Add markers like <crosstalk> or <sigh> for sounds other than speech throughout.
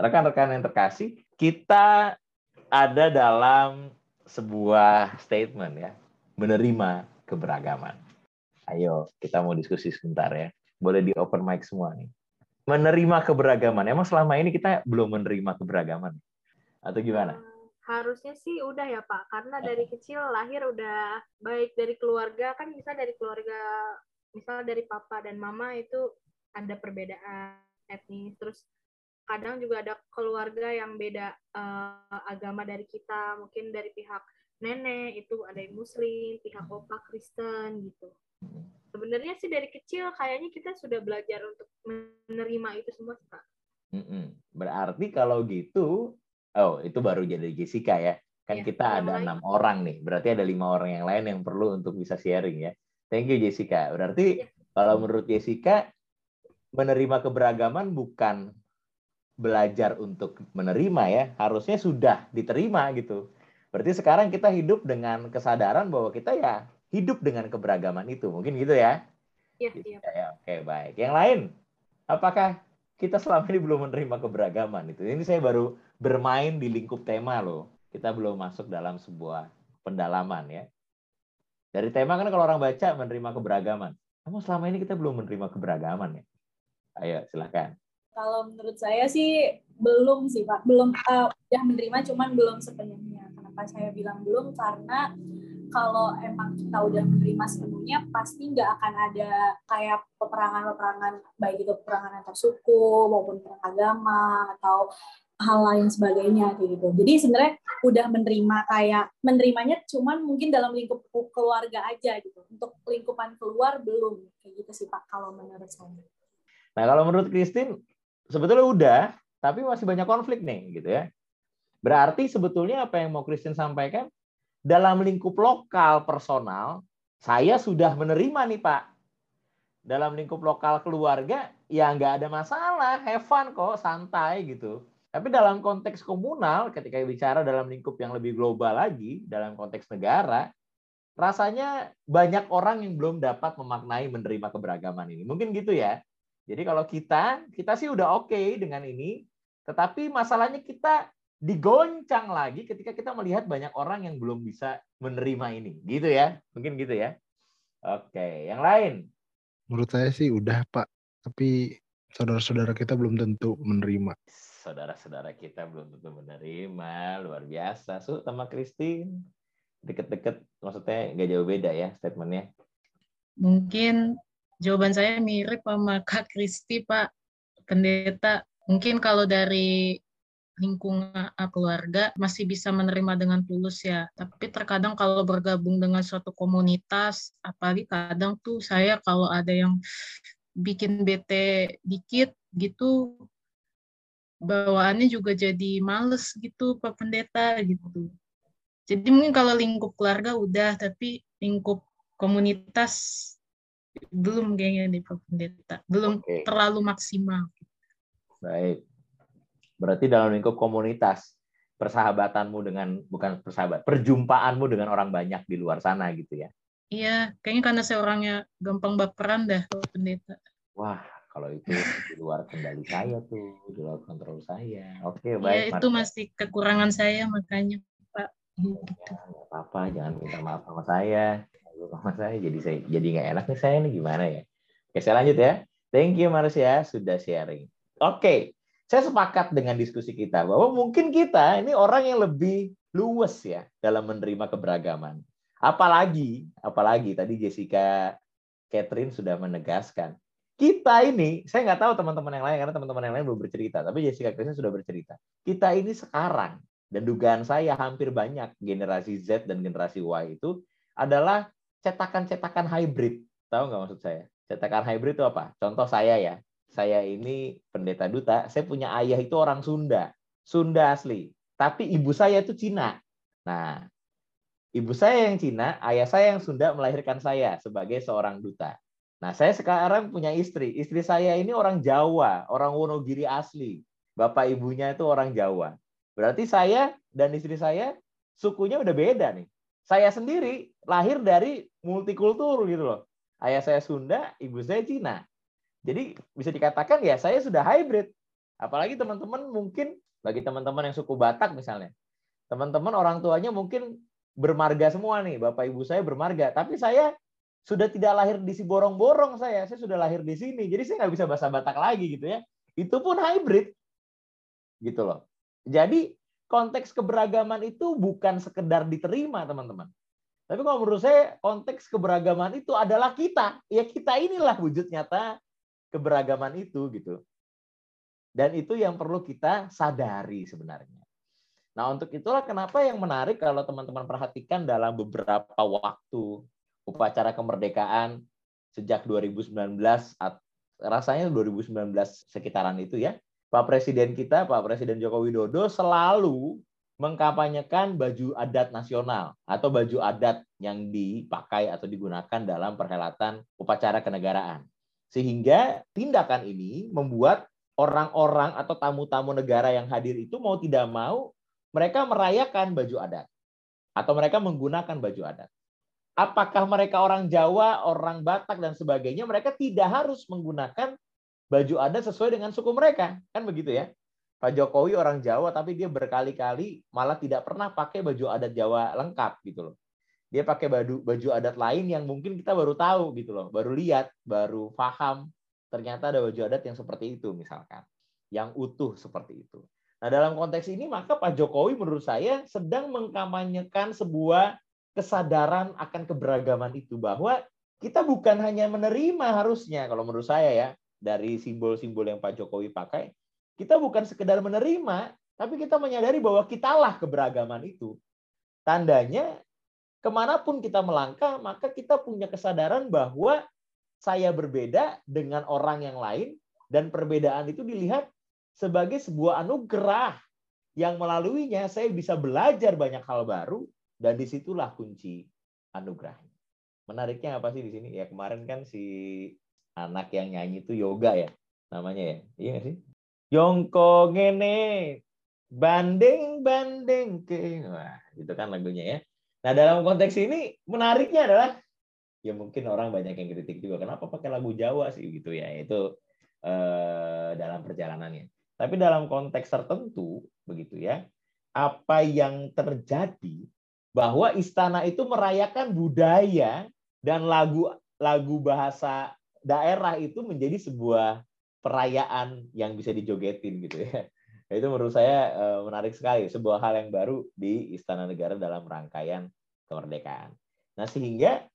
rekan-rekan yang terkasih, kita ada dalam sebuah statement ya, menerima keberagaman. Ayo, kita mau diskusi sebentar ya. Boleh di open mic semua nih. Menerima keberagaman. Emang selama ini kita belum menerima keberagaman? Atau gimana? Eh, harusnya sih udah ya Pak, karena dari kecil lahir udah baik dari keluarga kan bisa dari keluarga misal dari papa dan mama itu ada perbedaan etnis terus kadang juga ada keluarga yang beda uh, agama dari kita mungkin dari pihak nenek itu ada yang muslim pihak opa Kristen gitu. Sebenarnya sih dari kecil kayaknya kita sudah belajar untuk menerima itu semua pak berarti kalau gitu oh itu baru jadi Jessica ya. Kan ya, kita ada enam orang nih. Berarti ada lima orang yang lain yang perlu untuk bisa sharing ya. Thank you Jessica. Berarti ya. kalau menurut Jessica menerima keberagaman bukan belajar untuk menerima ya, harusnya sudah diterima gitu. Berarti sekarang kita hidup dengan kesadaran bahwa kita ya hidup dengan keberagaman itu. Mungkin gitu ya? Iya, iya. Ya, oke, baik. Yang lain, apakah kita selama ini belum menerima keberagaman itu? Ini saya baru bermain di lingkup tema loh. Kita belum masuk dalam sebuah pendalaman ya. Dari tema kan kalau orang baca menerima keberagaman. Kamu selama ini kita belum menerima keberagaman ya? Ayo, silakan. Kalau menurut saya sih belum sih Pak, belum uh, udah menerima cuman belum sepenuhnya. Kenapa saya bilang belum? Karena kalau emang kita udah menerima sepenuhnya pasti nggak akan ada kayak peperangan-peperangan baik itu peperangan antar suku maupun perang agama atau hal lain sebagainya gitu. Jadi sebenarnya udah menerima kayak menerimanya cuman mungkin dalam lingkup keluarga aja gitu. Untuk lingkupan keluar belum kayak gitu sih Pak kalau menurut saya. Nah, kalau menurut Christine sebetulnya udah, tapi masih banyak konflik nih, gitu ya. Berarti sebetulnya apa yang mau Kristen sampaikan dalam lingkup lokal personal, saya sudah menerima nih Pak. Dalam lingkup lokal keluarga, ya nggak ada masalah, have fun kok, santai gitu. Tapi dalam konteks komunal, ketika bicara dalam lingkup yang lebih global lagi, dalam konteks negara, rasanya banyak orang yang belum dapat memaknai menerima keberagaman ini. Mungkin gitu ya. Jadi kalau kita, kita sih udah oke okay dengan ini, tetapi masalahnya kita digoncang lagi ketika kita melihat banyak orang yang belum bisa menerima ini. Gitu ya, mungkin gitu ya. Oke, yang lain? Menurut saya sih udah Pak, tapi saudara-saudara kita belum tentu menerima. Saudara-saudara kita belum tentu menerima, luar biasa. Su sama Christine, deket-deket, maksudnya nggak jauh beda ya statementnya. Mungkin Jawaban saya mirip sama Kak Kristi, Pak Pendeta. Mungkin kalau dari lingkungan keluarga masih bisa menerima dengan tulus ya. Tapi terkadang kalau bergabung dengan suatu komunitas, apalagi kadang tuh saya kalau ada yang bikin bete dikit gitu, bawaannya juga jadi males gitu Pak Pendeta gitu. Jadi mungkin kalau lingkup keluarga udah, tapi lingkup komunitas belum kayaknya di Pak Pendeta. Belum okay. terlalu maksimal. Baik. Berarti dalam lingkup komunitas, persahabatanmu dengan, bukan persahabat, perjumpaanmu dengan orang banyak di luar sana gitu ya? Iya, kayaknya karena saya orangnya gampang baperan dah, Pak Pendeta. Wah, kalau itu di luar kendali saya tuh, di luar kontrol saya. Oke, iya, baik. Iya, itu masih kekurangan saya, makanya Pak. Ya, apa-apa, jangan minta maaf sama saya sama saya jadi saya jadi nggak enak nih saya nih gimana ya? Oke saya lanjut ya. Thank you Marsha sudah sharing. Oke saya sepakat dengan diskusi kita bahwa mungkin kita ini orang yang lebih luwes ya dalam menerima keberagaman. Apalagi apalagi tadi Jessica Catherine sudah menegaskan kita ini, saya nggak tahu teman-teman yang lain karena teman-teman yang lain belum bercerita, tapi Jessica Catherine sudah bercerita. Kita ini sekarang dan dugaan saya hampir banyak generasi Z dan generasi Y itu adalah cetakan-cetakan hybrid. Tahu nggak maksud saya? Cetakan hybrid itu apa? Contoh saya ya. Saya ini pendeta duta, saya punya ayah itu orang Sunda. Sunda asli. Tapi ibu saya itu Cina. Nah, ibu saya yang Cina, ayah saya yang Sunda melahirkan saya sebagai seorang duta. Nah, saya sekarang punya istri. Istri saya ini orang Jawa, orang Wonogiri asli. Bapak ibunya itu orang Jawa. Berarti saya dan istri saya sukunya udah beda nih. Saya sendiri lahir dari multikultur gitu loh. Ayah saya Sunda, ibu saya Cina. Jadi bisa dikatakan ya saya sudah hybrid Apalagi teman-teman mungkin bagi teman-teman yang suku Batak misalnya. Teman-teman orang tuanya mungkin bermarga semua nih, Bapak Ibu saya bermarga, tapi saya sudah tidak lahir di si borong-borong saya, saya sudah lahir di sini. Jadi saya nggak bisa bahasa Batak lagi gitu ya. Itu pun hybrid. Gitu loh. Jadi konteks keberagaman itu bukan sekedar diterima, teman-teman. Tapi kalau menurut saya konteks keberagaman itu adalah kita. Ya kita inilah wujud nyata keberagaman itu gitu. Dan itu yang perlu kita sadari sebenarnya. Nah, untuk itulah kenapa yang menarik kalau teman-teman perhatikan dalam beberapa waktu upacara kemerdekaan sejak 2019 rasanya 2019 sekitaran itu ya. Pak Presiden kita, Pak Presiden Joko Widodo selalu mengkampanyekan baju adat nasional atau baju adat yang dipakai atau digunakan dalam perhelatan upacara kenegaraan. Sehingga tindakan ini membuat orang-orang atau tamu-tamu negara yang hadir itu mau tidak mau mereka merayakan baju adat atau mereka menggunakan baju adat. Apakah mereka orang Jawa, orang Batak dan sebagainya, mereka tidak harus menggunakan baju adat sesuai dengan suku mereka. Kan begitu ya. Pak Jokowi orang Jawa tapi dia berkali-kali malah tidak pernah pakai baju adat Jawa lengkap gitu loh. Dia pakai baju baju adat lain yang mungkin kita baru tahu gitu loh, baru lihat, baru paham ternyata ada baju adat yang seperti itu misalkan, yang utuh seperti itu. Nah, dalam konteks ini maka Pak Jokowi menurut saya sedang mengkampanyekan sebuah kesadaran akan keberagaman itu bahwa kita bukan hanya menerima harusnya kalau menurut saya ya, dari simbol-simbol yang Pak Jokowi pakai, kita bukan sekedar menerima, tapi kita menyadari bahwa kitalah keberagaman itu. Tandanya, ke mana pun kita melangkah, maka kita punya kesadaran bahwa saya berbeda dengan orang yang lain, dan perbedaan itu dilihat sebagai sebuah anugerah yang melaluinya saya bisa belajar banyak hal baru, dan di situlah kunci anugerahnya. Menariknya apa sih di sini? Ya kemarin kan si anak yang nyanyi itu yoga ya namanya ya. Iya sih? Yongko ngene banding banding ke. Wah itu kan lagunya ya. Nah dalam konteks ini menariknya adalah ya mungkin orang banyak yang kritik juga kenapa pakai lagu Jawa sih gitu ya. Itu eh, dalam perjalanannya. Tapi dalam konteks tertentu begitu ya apa yang terjadi bahwa istana itu merayakan budaya dan lagu lagu bahasa daerah itu menjadi sebuah perayaan yang bisa dijogetin gitu ya. Itu menurut saya eh, menarik sekali, sebuah hal yang baru di Istana Negara dalam rangkaian kemerdekaan. Nah, sehingga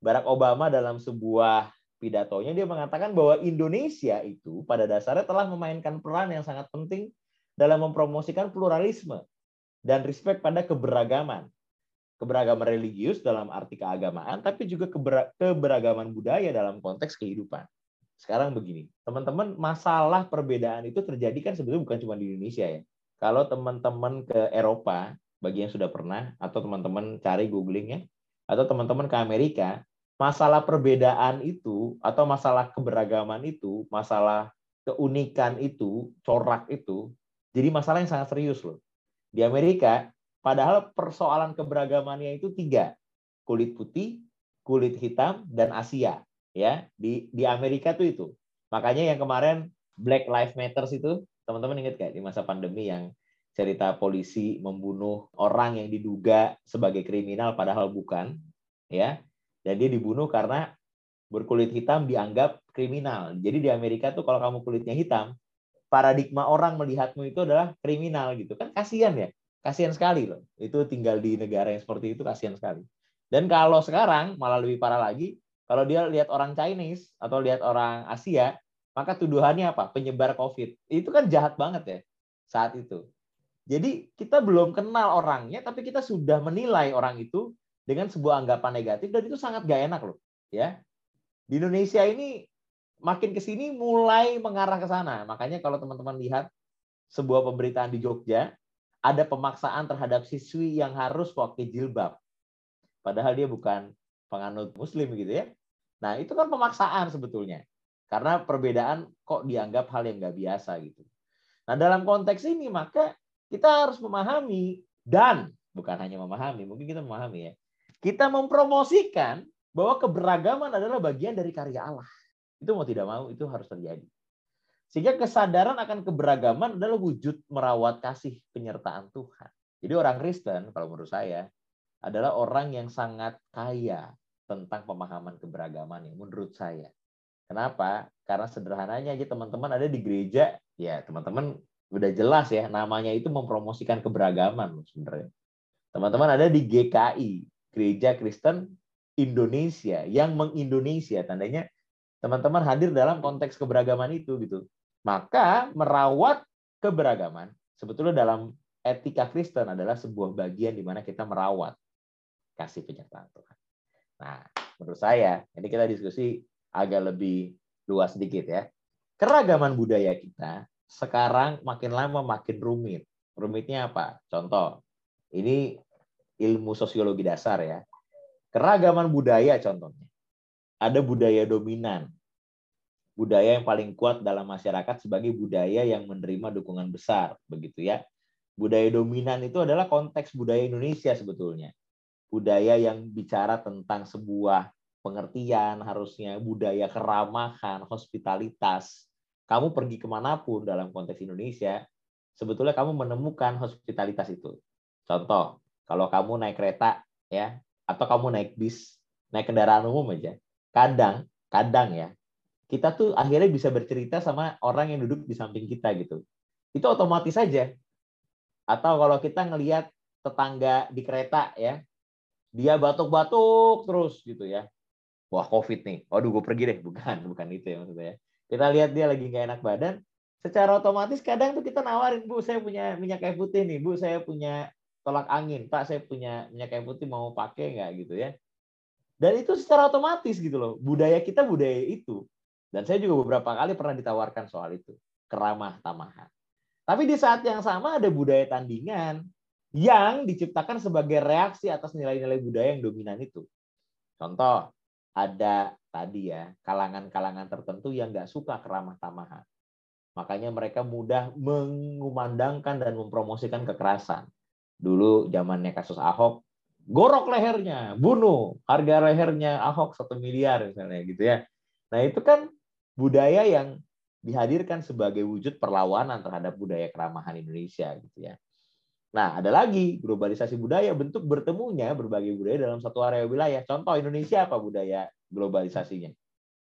Barack Obama dalam sebuah pidatonya dia mengatakan bahwa Indonesia itu pada dasarnya telah memainkan peran yang sangat penting dalam mempromosikan pluralisme dan respect pada keberagaman keberagaman religius dalam arti keagamaan, tapi juga keberagaman budaya dalam konteks kehidupan. Sekarang begini, teman-teman, masalah perbedaan itu terjadi kan sebetulnya bukan cuma di Indonesia ya. Kalau teman-teman ke Eropa, bagi yang sudah pernah, atau teman-teman cari googlingnya, atau teman-teman ke Amerika, masalah perbedaan itu, atau masalah keberagaman itu, masalah keunikan itu, corak itu, jadi masalah yang sangat serius loh. Di Amerika, Padahal persoalan keberagamannya itu tiga, kulit putih, kulit hitam, dan Asia. Ya, di di Amerika tuh itu. Makanya yang kemarin Black Lives Matter itu, teman-teman ingat gak di masa pandemi yang cerita polisi membunuh orang yang diduga sebagai kriminal padahal bukan, ya. Dan dia dibunuh karena berkulit hitam dianggap kriminal. Jadi di Amerika tuh kalau kamu kulitnya hitam, paradigma orang melihatmu itu adalah kriminal gitu kan kasihan ya Kasihan sekali loh. Itu tinggal di negara yang seperti itu kasihan sekali. Dan kalau sekarang malah lebih parah lagi, kalau dia lihat orang Chinese atau lihat orang Asia, maka tuduhannya apa? Penyebar COVID. Itu kan jahat banget ya saat itu. Jadi kita belum kenal orangnya, tapi kita sudah menilai orang itu dengan sebuah anggapan negatif dan itu sangat gak enak loh. Ya, di Indonesia ini makin ke sini mulai mengarah ke sana. Makanya kalau teman-teman lihat sebuah pemberitaan di Jogja, ada pemaksaan terhadap siswi yang harus pakai jilbab. Padahal dia bukan penganut muslim gitu ya. Nah, itu kan pemaksaan sebetulnya. Karena perbedaan kok dianggap hal yang nggak biasa gitu. Nah, dalam konteks ini maka kita harus memahami dan bukan hanya memahami, mungkin kita memahami ya. Kita mempromosikan bahwa keberagaman adalah bagian dari karya Allah. Itu mau tidak mau itu harus terjadi. Sehingga kesadaran akan keberagaman adalah wujud merawat kasih penyertaan Tuhan. Jadi orang Kristen, kalau menurut saya, adalah orang yang sangat kaya tentang pemahaman keberagaman yang menurut saya. Kenapa? Karena sederhananya aja teman-teman ada di gereja, ya teman-teman udah jelas ya namanya itu mempromosikan keberagaman sebenarnya. Teman-teman ada di GKI, Gereja Kristen Indonesia yang mengindonesia tandanya teman-teman hadir dalam konteks keberagaman itu gitu. Maka merawat keberagaman sebetulnya dalam etika Kristen adalah sebuah bagian di mana kita merawat kasih penyertaan Tuhan. Nah, menurut saya, ini kita diskusi agak lebih luas sedikit ya. Keragaman budaya kita sekarang makin lama makin rumit. Rumitnya apa? Contoh, ini ilmu sosiologi dasar ya. Keragaman budaya contohnya. Ada budaya dominan budaya yang paling kuat dalam masyarakat sebagai budaya yang menerima dukungan besar, begitu ya. Budaya dominan itu adalah konteks budaya Indonesia sebetulnya. Budaya yang bicara tentang sebuah pengertian, harusnya budaya keramahan, hospitalitas. Kamu pergi ke mana pun dalam konteks Indonesia, sebetulnya kamu menemukan hospitalitas itu. Contoh, kalau kamu naik kereta, ya, atau kamu naik bis, naik kendaraan umum aja, kadang, kadang ya, kita tuh akhirnya bisa bercerita sama orang yang duduk di samping kita gitu. Itu otomatis saja. Atau kalau kita ngelihat tetangga di kereta ya, dia batuk-batuk terus gitu ya. Wah COVID nih, waduh gue pergi deh. Bukan, bukan itu ya maksudnya. Kita lihat dia lagi nggak enak badan, secara otomatis kadang tuh kita nawarin, Bu, saya punya minyak kayu putih nih, Bu, saya punya tolak angin, Pak, saya punya minyak kayu putih mau pakai nggak gitu ya. Dan itu secara otomatis gitu loh. Budaya kita budaya itu. Dan saya juga beberapa kali pernah ditawarkan soal itu, keramah tamahan. Tapi di saat yang sama ada budaya tandingan yang diciptakan sebagai reaksi atas nilai-nilai budaya yang dominan itu. Contoh, ada tadi ya, kalangan-kalangan tertentu yang nggak suka keramah tamahan. Makanya mereka mudah mengumandangkan dan mempromosikan kekerasan. Dulu zamannya kasus Ahok, gorok lehernya, bunuh, harga lehernya Ahok satu miliar misalnya gitu ya. Nah itu kan budaya yang dihadirkan sebagai wujud perlawanan terhadap budaya keramahan Indonesia gitu ya. Nah, ada lagi globalisasi budaya bentuk bertemunya berbagai budaya dalam satu area wilayah. Contoh Indonesia apa budaya globalisasinya?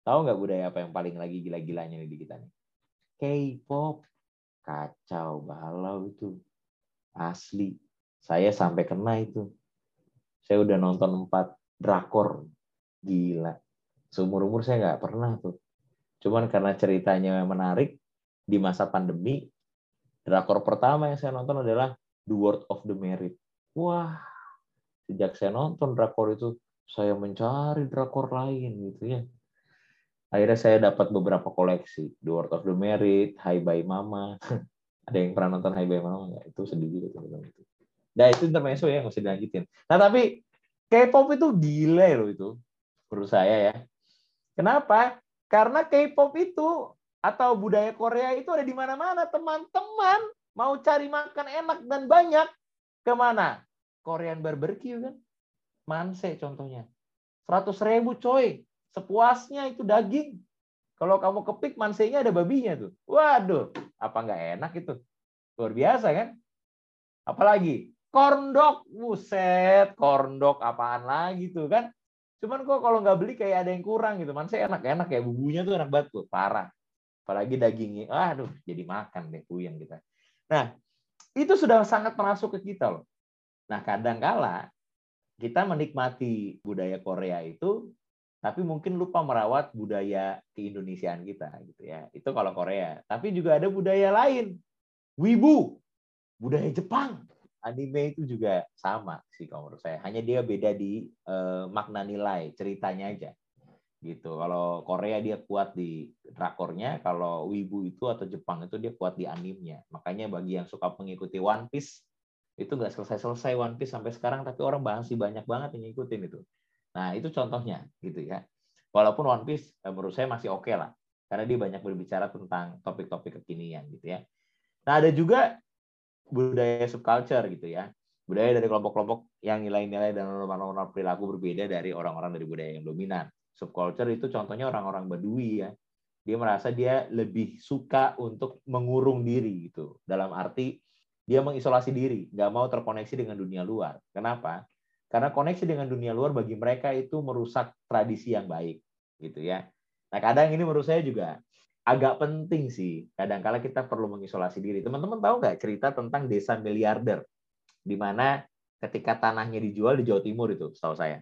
Tahu nggak budaya apa yang paling lagi gila-gilanya di kita nih? K-pop. Kacau balau itu. Asli. Saya sampai kena itu. Saya udah nonton empat drakor. Gila. Seumur-umur saya nggak pernah tuh Cuman karena ceritanya menarik di masa pandemi, drakor pertama yang saya nonton adalah The World of the Merit. Wah, sejak saya nonton drakor itu, saya mencari drakor lain gitu ya. Akhirnya saya dapat beberapa koleksi, The World of the Merit, Hi Bye Mama. <laughs> Ada yang pernah nonton Hi Bye Mama nggak? Itu sedih juga teman itu. Nah itu intermezzo ya, usah dilanjutin. Nah tapi K-pop itu gila loh itu, menurut saya ya. Kenapa? Karena K-pop itu atau budaya Korea itu ada di mana-mana. Teman-teman mau cari makan enak dan banyak, ke mana? Korean barbecue kan? Manse contohnya. 100 ribu coy. Sepuasnya itu daging. Kalau kamu kepik mansenya ada babinya tuh. Waduh, apa nggak enak itu? Luar biasa kan? Apalagi korndok, buset, korndok apaan lagi tuh kan? Cuman kok kalau nggak beli kayak ada yang kurang gitu. Man saya enak-enak ya bumbunya tuh enak banget tuh, parah. Apalagi dagingnya, aduh jadi makan deh puyeng kita. Nah, itu sudah sangat masuk ke kita loh. Nah, kadang kala kita menikmati budaya Korea itu tapi mungkin lupa merawat budaya keindonesiaan kita gitu ya. Itu kalau Korea. Tapi juga ada budaya lain. Wibu, budaya Jepang anime itu juga sama sih kalau menurut saya. Hanya dia beda di uh, makna nilai, ceritanya aja. Gitu. Kalau Korea dia kuat di drakornya, kalau Wibu itu atau Jepang itu dia kuat di animenya. Makanya bagi yang suka mengikuti One Piece itu nggak selesai-selesai One Piece sampai sekarang, tapi orang masih banyak banget yang ngikutin itu. Nah, itu contohnya gitu ya. Walaupun One Piece eh, menurut saya masih oke okay lah. Karena dia banyak berbicara tentang topik-topik kekinian gitu ya. Nah, ada juga budaya subculture gitu ya. Budaya dari kelompok-kelompok yang nilai-nilai dan norma-norma perilaku berbeda dari orang-orang dari budaya yang dominan. Subculture itu contohnya orang-orang Badui ya. Dia merasa dia lebih suka untuk mengurung diri gitu. Dalam arti dia mengisolasi diri, nggak mau terkoneksi dengan dunia luar. Kenapa? Karena koneksi dengan dunia luar bagi mereka itu merusak tradisi yang baik, gitu ya. Nah kadang ini menurut saya juga agak penting sih. Kadang-kala kita perlu mengisolasi diri. Teman-teman tahu nggak cerita tentang desa miliarder, di mana ketika tanahnya dijual di Jawa Timur itu, setahu saya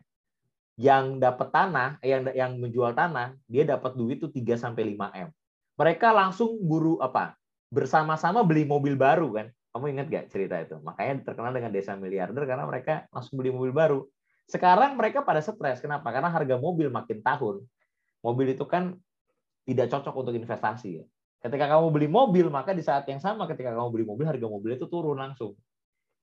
yang dapat tanah, yang yang menjual tanah, dia dapat duit itu 3 sampai 5 M. Mereka langsung buru apa? Bersama-sama beli mobil baru kan. Kamu ingat gak cerita itu? Makanya terkenal dengan desa miliarder karena mereka langsung beli mobil baru. Sekarang mereka pada stres. Kenapa? Karena harga mobil makin tahun. Mobil itu kan tidak cocok untuk investasi. Ketika kamu beli mobil, maka di saat yang sama ketika kamu beli mobil, harga mobil itu turun langsung.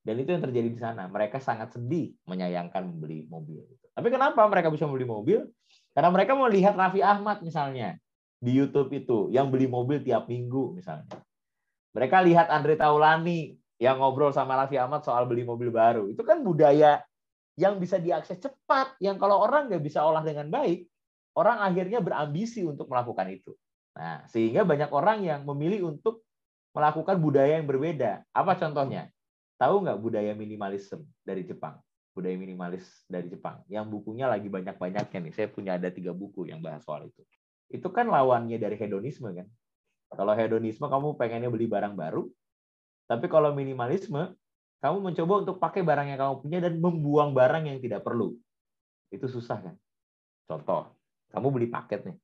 Dan itu yang terjadi di sana. Mereka sangat sedih menyayangkan membeli mobil. Tapi kenapa mereka bisa membeli mobil? Karena mereka melihat Raffi Ahmad misalnya di YouTube itu yang beli mobil tiap minggu misalnya. Mereka lihat Andre Taulani yang ngobrol sama Raffi Ahmad soal beli mobil baru. Itu kan budaya yang bisa diakses cepat, yang kalau orang nggak bisa olah dengan baik, orang akhirnya berambisi untuk melakukan itu. Nah, sehingga banyak orang yang memilih untuk melakukan budaya yang berbeda. Apa contohnya? Tahu nggak budaya minimalisme dari Jepang? budaya minimalis dari Jepang yang bukunya lagi banyak-banyaknya nih. Saya punya ada tiga buku yang bahas soal itu. Itu kan lawannya dari hedonisme kan. Kalau hedonisme kamu pengennya beli barang baru, tapi kalau minimalisme kamu mencoba untuk pakai barang yang kamu punya dan membuang barang yang tidak perlu. Itu susah kan. Contoh, kamu beli paket nih.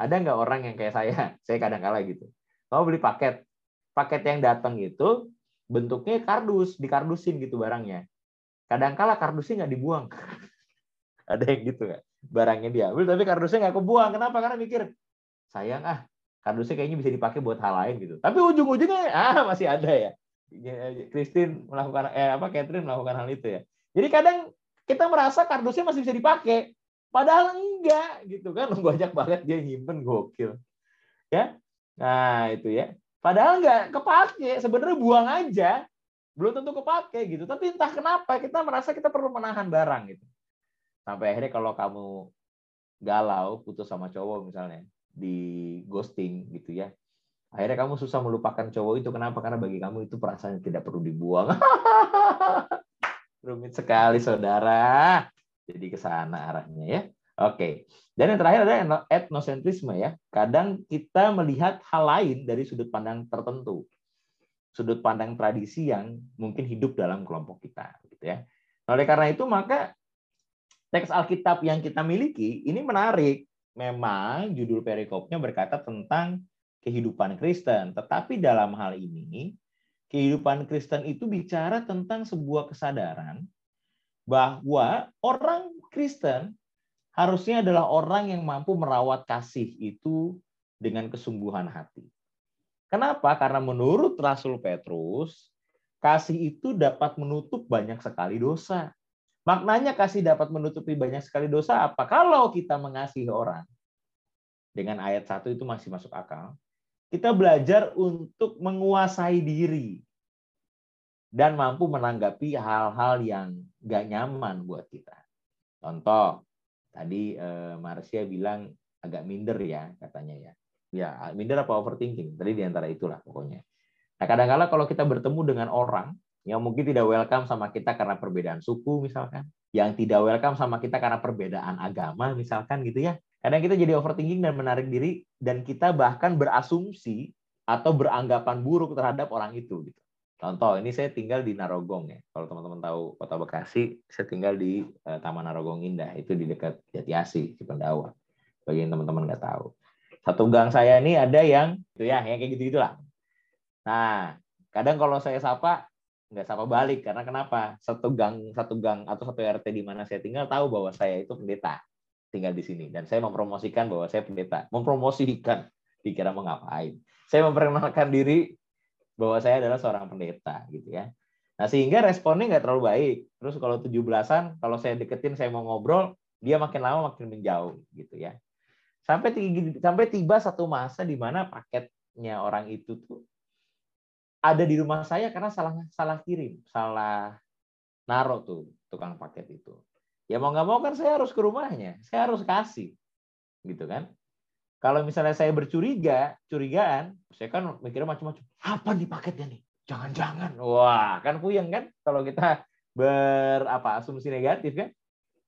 Ada nggak orang yang kayak saya? <laughs> Saya kadang kala gitu. Kamu beli paket, paket yang datang itu bentuknya kardus, dikardusin gitu barangnya Kadangkala kardusnya nggak dibuang. <laughs> Ada yang gitu kan. Barangnya diambil tapi kardusnya nggak kebuang. Kenapa? Karena mikir, sayang ah, kardusnya kayaknya bisa dipakai buat hal lain gitu. Tapi ujung-ujungnya <laughs> ah masih ada ya. Christine melakukan eh apa Catherine melakukan hal itu ya. Jadi kadang kita merasa kardusnya masih bisa dipakai, padahal enggak gitu kan. <laughs> Banyak banget dia nyimpen gokil. Ya. Nah, itu ya. Padahal enggak kepake, sebenarnya buang aja belum tentu kepake gitu. Tapi entah kenapa kita merasa kita perlu menahan barang gitu. Sampai akhirnya kalau kamu galau putus sama cowok misalnya di ghosting gitu ya. Akhirnya kamu susah melupakan cowok itu kenapa? Karena bagi kamu itu perasaan tidak perlu dibuang. <laughs> Rumit sekali saudara. Jadi ke sana arahnya ya. Oke. Dan yang terakhir ada etnosentrisme ya. Kadang kita melihat hal lain dari sudut pandang tertentu sudut pandang tradisi yang mungkin hidup dalam kelompok kita gitu ya. Nah, oleh karena itu maka teks Alkitab yang kita miliki ini menarik. Memang judul perikopnya berkata tentang kehidupan Kristen, tetapi dalam hal ini kehidupan Kristen itu bicara tentang sebuah kesadaran bahwa orang Kristen harusnya adalah orang yang mampu merawat kasih itu dengan kesungguhan hati. Kenapa? Karena menurut Rasul Petrus, kasih itu dapat menutup banyak sekali dosa. Maknanya kasih dapat menutupi banyak sekali dosa apa? Kalau kita mengasihi orang, dengan ayat satu itu masih masuk akal, kita belajar untuk menguasai diri dan mampu menanggapi hal-hal yang gak nyaman buat kita. Contoh, tadi eh, bilang agak minder ya katanya ya. Ya minder apa overthinking? Tadi di antara itulah pokoknya. Nah kadang-kala kalau kita bertemu dengan orang yang mungkin tidak welcome sama kita karena perbedaan suku misalkan yang tidak welcome sama kita karena perbedaan agama misalkan gitu ya kadang kita jadi overthinking dan menarik diri dan kita bahkan berasumsi atau beranggapan buruk terhadap orang itu gitu Contoh, ini saya tinggal di Narogong ya. Kalau teman-teman tahu Kota Bekasi, saya tinggal di uh, Taman Narogong Indah, itu di dekat Jatiasi, Cipendawa. Bagi yang teman-teman nggak tahu satu gang saya ini ada yang itu ya, yang kayak gitu gitulah. Nah, kadang kalau saya sapa nggak sapa balik karena kenapa? Satu gang satu gang atau satu RT di mana saya tinggal tahu bahwa saya itu pendeta tinggal di sini dan saya mempromosikan bahwa saya pendeta. Mempromosikan dikira mau? Saya memperkenalkan diri bahwa saya adalah seorang pendeta gitu ya. Nah, sehingga responnya nggak terlalu baik. Terus kalau tujuh belasan, kalau saya deketin, saya mau ngobrol, dia makin lama makin menjauh gitu ya. Sampai sampai tiba satu masa di mana paketnya orang itu tuh ada di rumah saya karena salah salah kirim, salah naruh tuh tukang paket itu. Ya mau nggak mau kan saya harus ke rumahnya, saya harus kasih, gitu kan? Kalau misalnya saya bercuriga, curigaan, saya kan mikirnya macam-macam. Apa nih paketnya nih? Jangan-jangan. Wah, kan puyeng kan kalau kita ber apa asumsi negatif kan?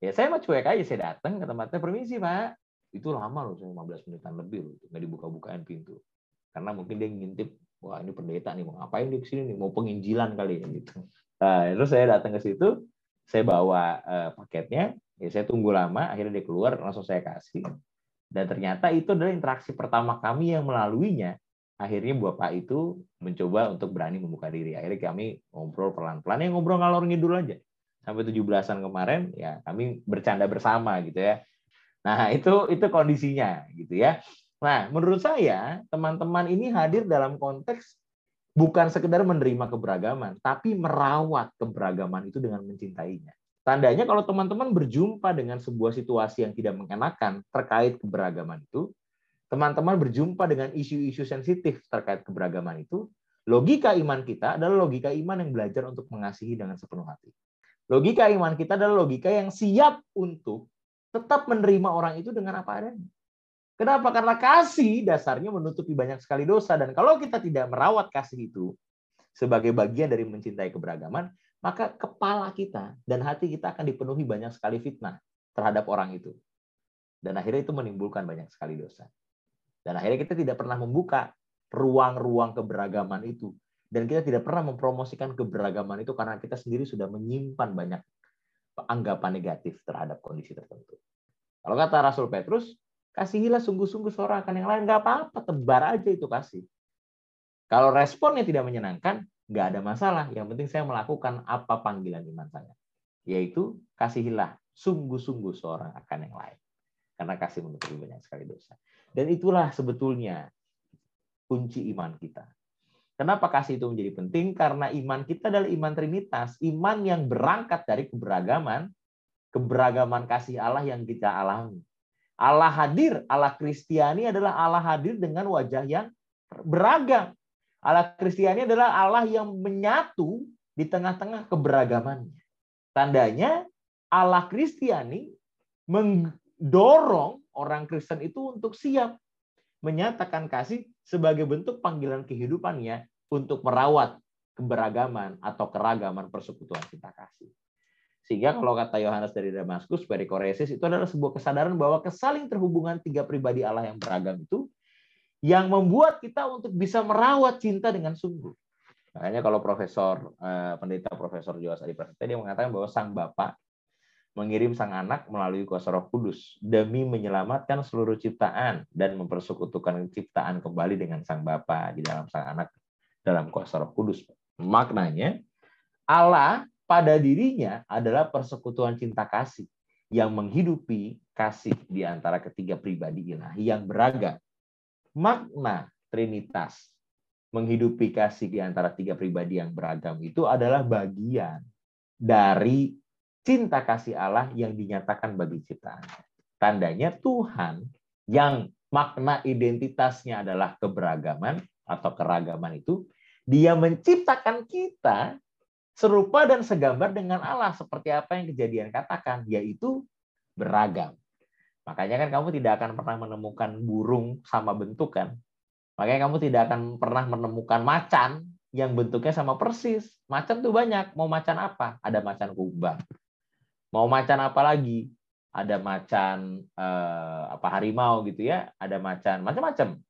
Ya saya mah cuek aja, saya datang ke tempatnya, permisi Pak. Itu lama loh, 15 menitan lebih loh, nggak dibuka-bukain pintu. Karena mungkin dia ngintip, wah ini pendeta nih, mau ngapain dia ke sini nih, mau penginjilan kali ya gitu. Nah, terus saya datang ke situ, saya bawa uh, paketnya, ya saya tunggu lama, akhirnya dia keluar, langsung saya kasih. Dan ternyata itu adalah interaksi pertama kami yang melaluinya. Akhirnya Bapak itu mencoba untuk berani membuka diri. Akhirnya kami ngobrol pelan-pelan, ya ngobrol ngalor ngidul aja. Sampai 17-an kemarin, ya kami bercanda bersama gitu ya. Nah, itu itu kondisinya gitu ya. Nah, menurut saya teman-teman ini hadir dalam konteks bukan sekedar menerima keberagaman, tapi merawat keberagaman itu dengan mencintainya. Tandanya kalau teman-teman berjumpa dengan sebuah situasi yang tidak mengenakan terkait keberagaman itu, teman-teman berjumpa dengan isu-isu sensitif terkait keberagaman itu, logika iman kita adalah logika iman yang belajar untuk mengasihi dengan sepenuh hati. Logika iman kita adalah logika yang siap untuk tetap menerima orang itu dengan apa adanya. Kenapa? Karena kasih dasarnya menutupi banyak sekali dosa. Dan kalau kita tidak merawat kasih itu sebagai bagian dari mencintai keberagaman, maka kepala kita dan hati kita akan dipenuhi banyak sekali fitnah terhadap orang itu. Dan akhirnya itu menimbulkan banyak sekali dosa. Dan akhirnya kita tidak pernah membuka ruang-ruang keberagaman itu. Dan kita tidak pernah mempromosikan keberagaman itu karena kita sendiri sudah menyimpan banyak anggapan negatif terhadap kondisi tertentu. Kalau kata Rasul Petrus, kasihilah sungguh-sungguh seorang akan yang lain. Nggak apa-apa, tebar aja itu kasih. Kalau responnya tidak menyenangkan, nggak ada masalah. Yang penting saya melakukan apa panggilan iman saya, yaitu kasihilah sungguh-sungguh seorang akan yang lain. Karena kasih menutupi banyak sekali dosa. Dan itulah sebetulnya kunci iman kita. Kenapa kasih itu menjadi penting? Karena iman kita adalah iman Trinitas, iman yang berangkat dari keberagaman, keberagaman kasih Allah yang kita alami. Allah hadir, Allah Kristiani adalah Allah hadir dengan wajah yang beragam. Allah Kristiani adalah Allah yang menyatu di tengah-tengah keberagamannya. Tandanya Allah Kristiani mendorong orang Kristen itu untuk siap menyatakan kasih sebagai bentuk panggilan kehidupannya untuk merawat keberagaman atau keragaman persekutuan cinta kasih. Sehingga kalau kata Yohanes dari Damaskus, perikoresis itu adalah sebuah kesadaran bahwa kesaling terhubungan tiga pribadi Allah yang beragam itu yang membuat kita untuk bisa merawat cinta dengan sungguh. Makanya kalau Profesor eh, Pendeta Profesor Joas Adi Prasetya dia mengatakan bahwa sang Bapak mengirim sang anak melalui kuasa Roh Kudus demi menyelamatkan seluruh ciptaan dan mempersekutukan ciptaan kembali dengan sang Bapa di dalam sang anak dalam kuasa Roh Kudus. Maknanya Allah pada dirinya adalah persekutuan cinta kasih yang menghidupi kasih di antara ketiga pribadi ilahi yang beragam makna Trinitas menghidupi kasih di antara tiga pribadi yang beragam itu adalah bagian dari cinta kasih Allah yang dinyatakan bagi ciptaan. Tandanya Tuhan yang makna identitasnya adalah keberagaman atau keragaman itu, dia menciptakan kita serupa dan segambar dengan Allah seperti apa yang kejadian katakan, yaitu beragam. Makanya kan kamu tidak akan pernah menemukan burung sama bentuk kan. Makanya kamu tidak akan pernah menemukan macan yang bentuknya sama persis. Macan tuh banyak. Mau macan apa? Ada macan kumbang. Mau macan apa lagi? Ada macan eh, apa harimau gitu ya. Ada macan macam-macam.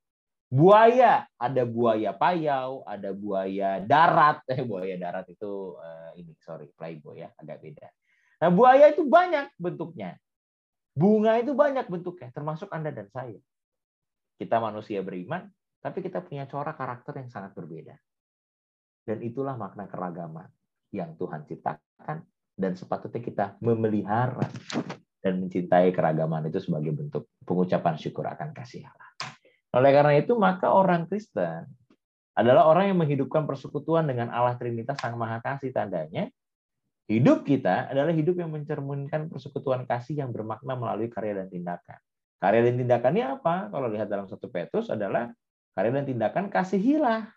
Buaya, ada buaya payau, ada buaya darat. <laughs> Eh buaya darat itu eh, ini sorry playboy ya, agak beda. Nah buaya itu banyak bentuknya. Bunga itu banyak bentuknya, termasuk Anda dan saya. Kita manusia beriman, tapi kita punya corak karakter yang sangat berbeda. Dan itulah makna keragaman yang Tuhan ciptakan dan sepatutnya kita memelihara dan mencintai keragaman itu sebagai bentuk pengucapan syukur akan kasih Allah. Oleh karena itu, maka orang Kristen adalah orang yang menghidupkan persekutuan dengan Allah Trinitas Sang Maha Kasih tandanya Hidup kita adalah hidup yang mencerminkan persekutuan kasih yang bermakna melalui karya dan tindakan. Karya dan tindakannya apa? Kalau lihat dalam satu Petrus adalah karya dan tindakan kasihilah.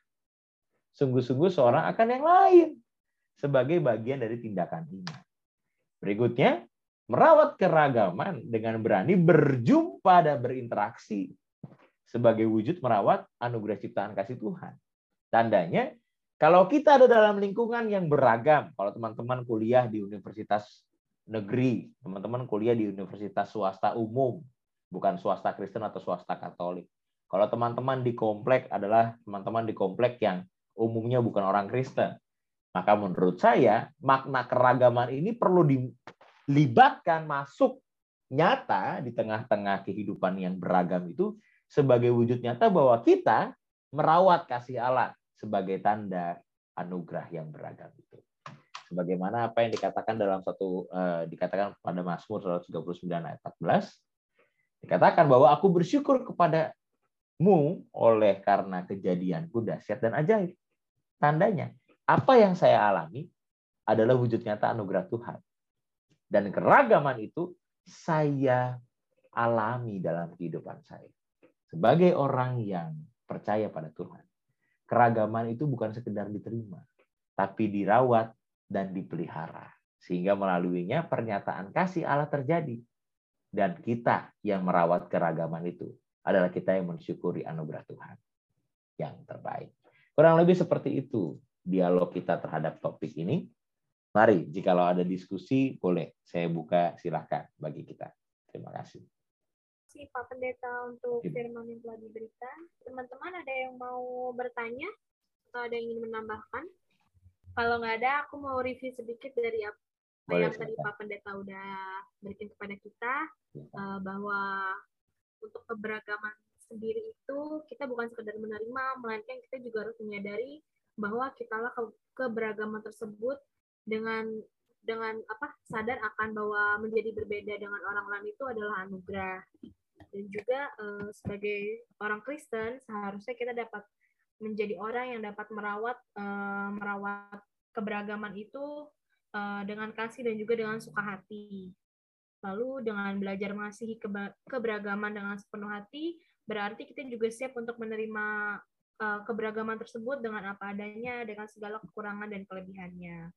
Sungguh-sungguh seorang akan yang lain sebagai bagian dari tindakan iman. Berikutnya, merawat keragaman dengan berani berjumpa dan berinteraksi sebagai wujud merawat anugerah ciptaan kasih Tuhan. Tandanya, kalau kita ada dalam lingkungan yang beragam, kalau teman-teman kuliah di universitas negeri, teman-teman kuliah di universitas swasta umum, bukan swasta Kristen atau swasta Katolik. Kalau teman-teman di komplek adalah teman-teman di komplek yang umumnya bukan orang Kristen, maka menurut saya makna keragaman ini perlu dilibatkan masuk nyata di tengah-tengah kehidupan yang beragam itu sebagai wujud nyata bahwa kita merawat kasih Allah sebagai tanda anugerah yang beragam itu. Sebagaimana apa yang dikatakan dalam satu uh, dikatakan pada Mazmur 139 ayat 14 dikatakan bahwa aku bersyukur kepadamu oleh karena kejadianku dahsyat dan ajaib. Tandanya apa yang saya alami adalah wujud nyata anugerah Tuhan. Dan keragaman itu saya alami dalam kehidupan saya. Sebagai orang yang percaya pada Tuhan, keragaman itu bukan sekedar diterima, tapi dirawat dan dipelihara. Sehingga melaluinya pernyataan kasih Allah terjadi. Dan kita yang merawat keragaman itu adalah kita yang mensyukuri anugerah Tuhan yang terbaik. Kurang lebih seperti itu dialog kita terhadap topik ini. Mari, jika ada diskusi, boleh saya buka silahkan bagi kita. Terima kasih. Kasih Pak Pendeta untuk firman yang telah diberikan. Teman-teman ada yang mau bertanya atau ada yang ingin menambahkan? Kalau nggak ada, aku mau review sedikit dari apa boleh, yang tadi Pak Pendeta udah berikan kepada kita, uh, bahwa untuk keberagaman sendiri itu kita bukan sekedar menerima, melainkan kita juga harus menyadari bahwa kita lah keberagaman tersebut dengan dengan apa sadar akan bahwa menjadi berbeda dengan orang lain itu adalah anugerah dan juga uh, sebagai orang Kristen seharusnya kita dapat menjadi orang yang dapat merawat uh, merawat keberagaman itu uh, dengan kasih dan juga dengan suka hati lalu dengan belajar mengasihi keberagaman dengan sepenuh hati berarti kita juga siap untuk menerima uh, keberagaman tersebut dengan apa adanya dengan segala kekurangan dan kelebihannya.